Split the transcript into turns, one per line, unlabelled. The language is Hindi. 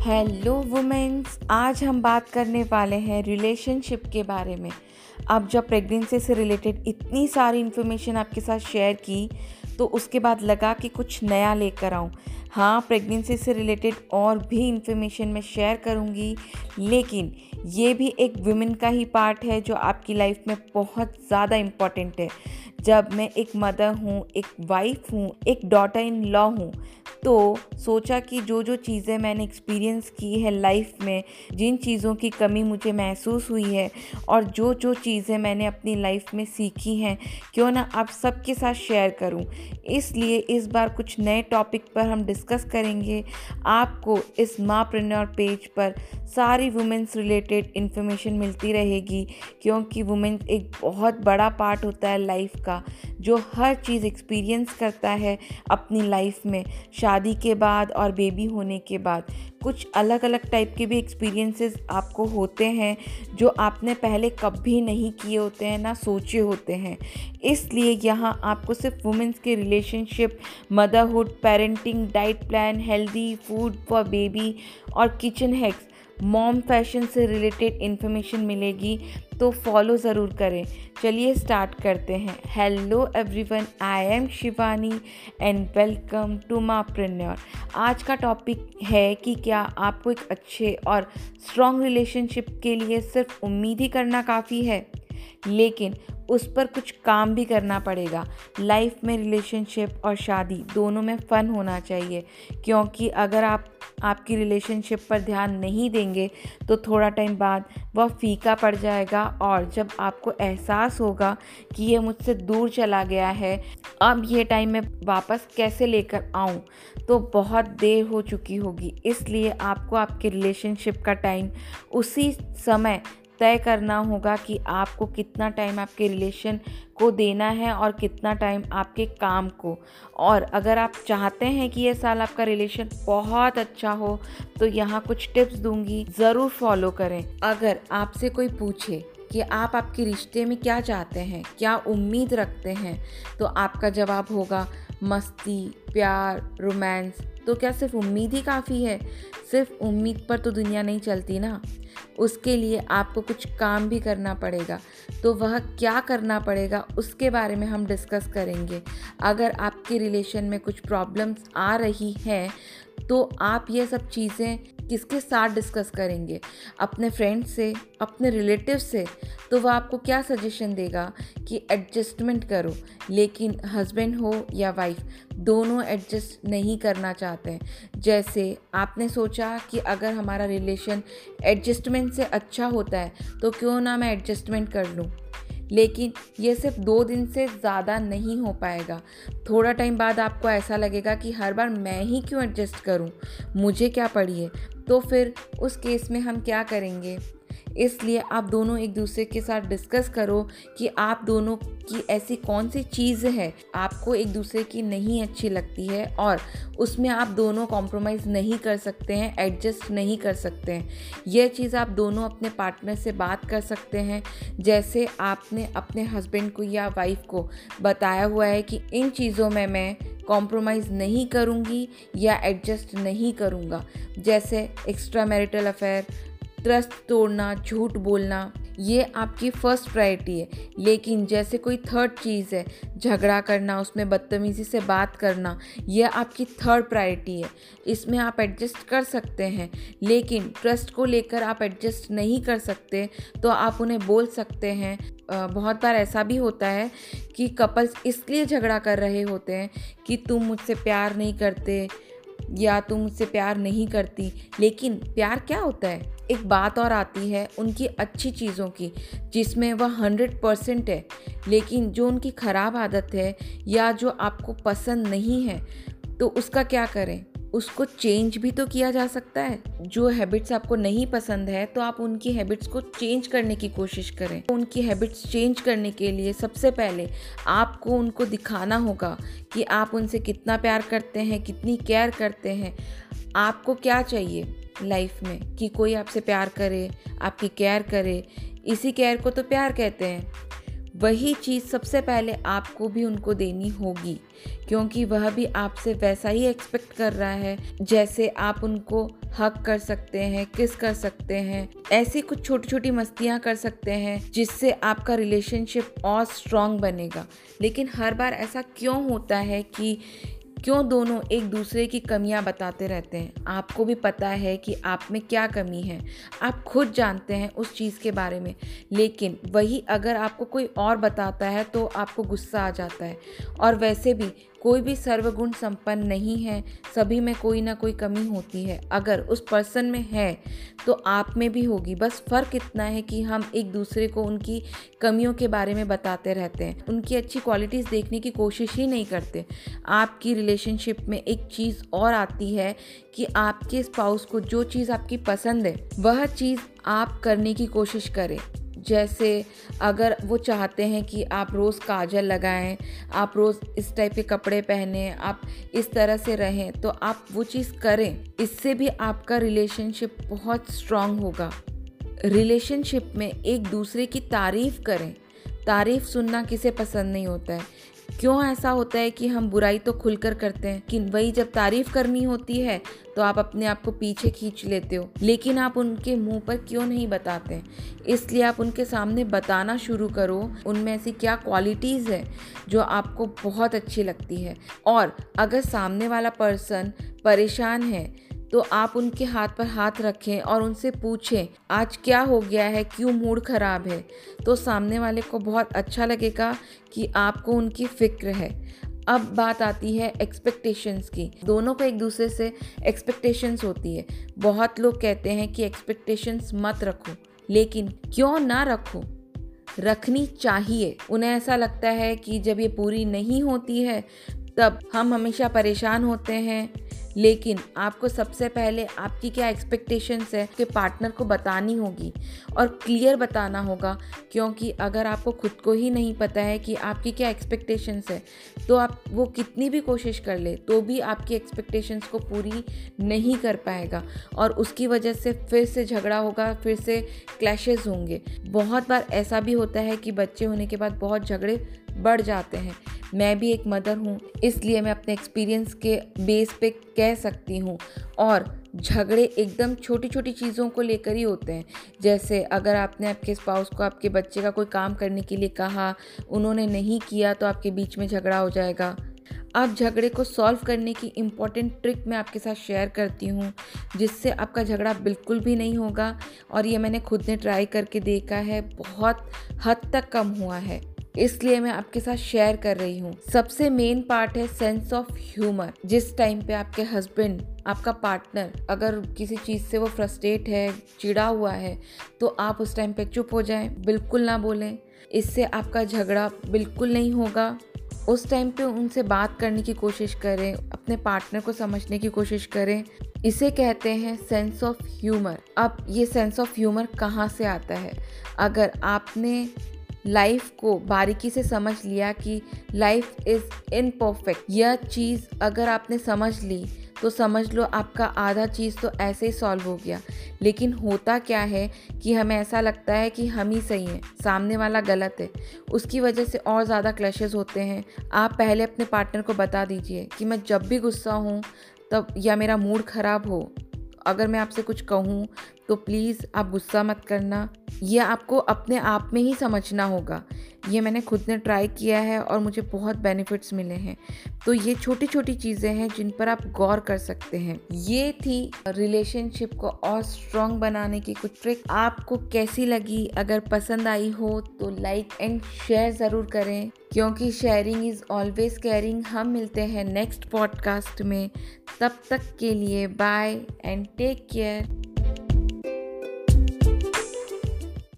हेलो वुमेंस आज हम बात करने वाले हैं रिलेशनशिप के बारे में। अब जब प्रेगनेंसी से रिलेटेड इतनी सारी इन्फॉर्मेशन आपके साथ शेयर की तो उसके बाद लगा कि कुछ नया लेकर आऊँ। हाँ प्रेगनेंसी से रिलेटेड और भी इन्फॉर्मेशन मैं शेयर करूँगी। लेकिन ये भी एक वुमेन का ही पार्ट है जो आपकी लाइफ में बहुत ज़्यादा इंपॉर्टेंट है। जब मैं एक मदर हूँ, एक वाइफ हूँ, एक डॉटर इन लॉ हूँ तो सोचा कि जो जो चीज़ें मैंने एक्सपीरियंस की है लाइफ में, जिन चीज़ों की कमी मुझे महसूस हुई है और जो जो चीज़ें मैंने अपनी लाइफ में सीखी हैं, क्यों ना आप सबके साथ शेयर करूँ। इसलिए इस बार कुछ नए टॉपिक पर हम डिस्कस करेंगे आपको इस माँ प्रिन्योर पेज पर सारी वुमेंस रिलेटेड इन्फॉर्मेशन मिलती रहेगी, क्योंकि वुमेंस एक बहुत बड़ा पार्ट होता है लाइफ का, जो हर चीज़ एक्सपीरियंस करता है अपनी लाइफ में, शादी के बाद और बेबी होने के बाद। कुछ अलग अलग टाइप के भी एक्सपीरियंसेस आपको होते हैं, जो आपने पहले कभी नहीं किए होते हैं, ना सोचे होते हैं। इसलिए यहाँ आपको सिर्फ़ वुमेंस के relationship motherhood parenting diet plan healthy food for baby और किचन हैक्स मॉम फ़ैशन से रिलेटेड इन्फॉर्मेशन मिलेगी तो फॉलो ज़रूर करें। चलिए स्टार्ट करते हैं। Hello everyone I am Shivani and welcome to मा प्रिन्योर आज का टॉपिक है कि क्या आपको एक अच्छे और स्ट्रॉन्ग रिलेशनशिप के लिए सिर्फ़ उम्मीद ही करना काफ़ी है? लेकिन उस पर कुछ काम भी करना पड़ेगा। लाइफ में रिलेशनशिप और शादी दोनों में फ़न होना चाहिए, क्योंकि अगर आप आपकी रिलेशनशिप पर ध्यान नहीं देंगे तो थोड़ा टाइम बाद वह फीका पड़ जाएगा और जब आपको एहसास होगा कि यह मुझसे दूर चला गया है, अब यह टाइम मैं वापस कैसे लेकर आऊँ? तो बहुत देर हो चुकी होगी, इसलिए आपको आपके रिलेशनशिप का टाइम उसी समय तय करना होगा कि आपको कितना टाइम आपके रिलेशन को देना है और कितना टाइम आपके काम को। और अगर आप चाहते हैं कि ये साल आपका रिलेशन बहुत अच्छा हो तो यहाँ कुछ टिप्स दूँगी, ज़रूर फॉलो करें। अगर आपसे कोई पूछे कि आप आपके रिश्ते में क्या चाहते हैं, क्या उम्मीद रखते हैं तो आपका जवाब होगा मस्ती, प्यार रोमांस तो क्या सिर्फ़ उम्मीद ही काफ़ी है? सिर्फ़ उम्मीद पर तो दुनिया नहीं चलती ना। उसके लिए आपको कुछ काम भी करना पड़ेगा। तो वह क्या करना पड़ेगा, उसके बारे में हम डिस्कस करेंगे। अगर आपके रिलेशन में कुछ प्रॉब्लम्स आ रही हैं तो आप ये सब चीज़ें किसके साथ डिस्कस करेंगे? अपने फ्रेंड से, अपने रिलेटिव से? तो वह आपको क्या सजेशन देगा कि एडजस्टमेंट करो, लेकिन हस्बैंड हो या वाइफ दोनों एडजस्ट नहीं करना चाहते हैं। जैसे आपने सोचा कि अगर हमारा रिलेशन एडजस्टमेंट से अच्छा होता है तो क्यों ना मैं एडजस्टमेंट कर लूँ? लेकिन ये सिर्फ़ दो दिन से ज़्यादा नहीं हो पाएगा। थोड़ा टाइम बाद आपको ऐसा लगेगा कि हर बार मैं ही क्यों एडजस्ट करूँ? मुझे क्या पड़ी है? तो फिर उस केस में हम क्या करेंगे? इसलिए आप दोनों एक दूसरे के साथ डिस्कस करो कि आप दोनों की ऐसी कौन सी चीज़ है, आपको एक दूसरे की नहीं अच्छी लगती है और उसमें आप दोनों कॉम्प्रोमाइज़ नहीं कर सकते हैं एडजस्ट नहीं कर सकते हैं। यह चीज़ आप दोनों अपने पार्टनर से बात कर सकते हैं। जैसे आपने अपने हस्बैंड को या वाइफ को बताया हुआ है कि इन चीज़ों में मैं कॉम्प्रोमाइज़ नहीं करूँगी या एडजस्ट नहीं करूँगा। जैसे एक्स्ट्रा मैरिटल अफेयर ट्रस्ट तोड़ना, झूठ बोलना, ये आपकी फ़र्स्ट प्रायोरिटी है। लेकिन जैसे कोई थर्ड चीज़ है, झगड़ा करना, उसमें बदतमीज़ी से बात करना यह आपकी थर्ड प्रायोरिटी है। इसमें आप एडजस्ट कर सकते हैं, लेकिन ट्रस्ट को लेकर आप एडजस्ट नहीं कर सकते तो आप उन्हें बोल सकते हैं। बहुत बार ऐसा भी होता है कि कपल्स इसलिए झगड़ा कर रहे होते हैं कि तुम मुझसे प्यार नहीं करते या तुम मुझसे प्यार नहीं करती। लेकिन प्यार क्या होता है? एक बात और आती है उनकी अच्छी चीज़ों की, जिसमें वह हंड्रेड परसेंट है। लेकिन जो उनकी ख़राब आदत है या जो आपको पसंद नहीं है तो उसका क्या करें? उसको चेंज भी तो किया जा सकता है। जो हैबिट्स आपको नहीं पसंद है तो आप उनकी हैबिट्स को चेंज करने की कोशिश करें। उनकी हैबिट्स चेंज करने के लिए सबसे पहले आपको उनको दिखाना होगा कि आप उनसे कितना प्यार करते हैं, कितनी केयर करते हैं। आपको क्या चाहिए लाइफ में? कि कोई आपसे प्यार करे, आपकी केयर करे। इसी केयर को तो प्यार कहते हैं। वही चीज़ सबसे पहले आपको भी उनको देनी होगी, क्योंकि वह भी आपसे वैसा ही एक्सपेक्ट कर रहा है, जैसे आप उनको हक कर सकते हैं किस कर सकते हैं, ऐसी कुछ छोटी छोटी मस्तियाँ कर सकते हैं, जिससे आपका रिलेशनशिप और स्ट्रॉन्ग बनेगा। लेकिन हर बार ऐसा क्यों होता है कि क्यों दोनों एक दूसरे की कमियाँ बताते रहते हैं? आपको भी पता है कि आप में क्या कमी है। आप खुद जानते हैं उस चीज़ के बारे में। लेकिन वही अगर आपको कोई और बताता है तो आपको गुस्सा आ जाता है। और वैसे भी कोई भी सर्वगुण संपन्न नहीं है, सभी में कोई ना कोई कमी होती है। अगर उस पर्सन में है तो आप में भी होगी। बस फ़र्क इतना है कि हम एक दूसरे को उनकी कमियों के बारे में बताते रहते हैं। उनकी अच्छी क्वालिटीज़ देखने की कोशिश ही नहीं करते। आपकी रिलेशनशिप में एक चीज़ और आती है कि आपके स्पाउस को जो चीज़ आपकी पसंद है, वह चीज़ आप करने की कोशिश करें। जैसे अगर वो चाहते हैं कि आप रोज़ काजल लगाएँ, आप रोज़ इस टाइप के कपड़े पहने, आप इस तरह से रहें तो आप वो चीज़ करें। इससे भी आपका रिलेशनशिप बहुत स्ट्रांग होगा। रिलेशनशिप में एक दूसरे की तारीफ़ करें। तारीफ़ सुनना किसे पसंद नहीं होता है? क्यों ऐसा होता है कि हम बुराई तो खुलकर करते हैं, कि वही जब तारीफ़ करनी होती है तो आप अपने आप को पीछे खींच लेते हो। लेकिन आप उनके मुँह पर क्यों नहीं बताते? इसलिए आप उनके सामने बताना शुरू करो, उनमें ऐसी क्या क्वालिटीज़ है जो आपको बहुत अच्छी लगती है। और अगर सामने वाला पर्सन परेशान है तो आप उनके हाथ पर हाथ रखें और उनसे पूछें, आज क्या हो गया है? क्यों मूड ख़राब है? तो सामने वाले को बहुत अच्छा लगेगा कि आपको उनकी फ़िक्र है। अब बात आती है एक्सपेक्टेशंस की। दोनों को एक दूसरे से एक्सपेक्टेशंस होती है। बहुत लोग कहते हैं कि एक्सपेक्टेशंस मत रखो, लेकिन क्यों ना रखो? रखनी चाहिए। उन्हें ऐसा लगता है कि जब ये पूरी नहीं होती है, तब हम हमेशा परेशान होते हैं। लेकिन आपको सबसे पहले आपकी क्या एक्सपेक्टेशंस है कि पार्टनर को बतानी होगी? और क्लियर बताना होगा, क्योंकि अगर आपको खुद को ही नहीं पता है कि आपकी क्या एक्सपेक्टेशंस है तो आप वो कितनी भी कोशिश कर ले तो भी आपकी एक्सपेक्टेशंस को पूरी नहीं कर पाएगा। और उसकी वजह से फिर से झगड़ा होगा, फिर से क्लैशेस होंगे। बहुत बार ऐसा भी होता है कि बच्चे होने के बाद बहुत झगड़े बढ़ जाते हैं। मैं भी एक मदर हूँ, इसलिए मैं अपने एक्सपीरियंस के बेस पे कह सकती हूँ। और झगड़े एकदम छोटी छोटी चीज़ों को लेकर ही होते हैं। जैसे अगर आपने आपके स्पाउस को आपके बच्चे का कोई काम करने के लिए कहा, उन्होंने नहीं किया तो आपके बीच में झगड़ा हो जाएगा। अब झगड़े को सॉल्व करने की इंपॉर्टेंट ट्रिक मैं आपके साथ शेयर करती हूँ, जिससे आपका झगड़ा बिल्कुल भी नहीं होगा। और ये मैंने खुद ने ट्राई करके देखा है, बहुत हद तक कम हुआ है। इसलिए मैं आपके साथ शेयर कर रही हूँ। सबसे मेन पार्ट है सेंस ऑफ़ ह्यूमर जिस टाइम पे आपके हस्बैंड आपका पार्टनर अगर किसी चीज़ से वो फ्रस्ट्रेट है चिड़ा हुआ है तो आप उस टाइम पे चुप हो जाएँ, बिल्कुल ना बोलें। इससे आपका झगड़ा बिल्कुल नहीं होगा। उस टाइम पे उनसे बात करने की कोशिश करें, अपने पार्टनर को समझने की कोशिश करें। इसे कहते हैं सेंस ऑफ़ ह्यूमर अब ये सेंस ऑफ़ ह्यूमर कहाँ से आता है? अगर आपने लाइफ को बारीकी से समझ लिया कि लाइफ इज़ इनपरफेक्ट। यह चीज़ अगर आपने समझ ली तो समझ लो आपका आधा चीज़ तो ऐसे ही सॉल्व हो गया। लेकिन होता क्या है कि हमें ऐसा लगता है कि हम ही सही हैं, सामने वाला गलत है। उसकी वजह से और ज़्यादा क्लैशेस होते हैं। आप पहले अपने पार्टनर को बता दीजिए कि मैं जब भी गुस्सा हूँ, तब या मेरा मूड ख़राब हो, अगर मैं आपसे कुछ कहूँ तो प्लीज़ आप गुस्सा मत करना। यह आपको अपने आप में ही समझना होगा। ये मैंने खुद ने ट्राई किया है और मुझे बहुत बेनिफिट्स मिले हैं। तो ये छोटी छोटी चीज़ें हैं जिन पर आप गौर कर सकते हैं। ये थी रिलेशनशिप को और स्ट्रॉन्ग बनाने की कुछ ट्रिक। आपको कैसी लगी? अगर पसंद आई हो तो लाइक एंड शेयर ज़रूर करें। क्योंकि शेयरिंग इज़ ऑलवेज केयरिंग। हम मिलते हैं नेक्स्ट पॉडकास्ट में। तब तक के लिए बाय एंड टेक केयर।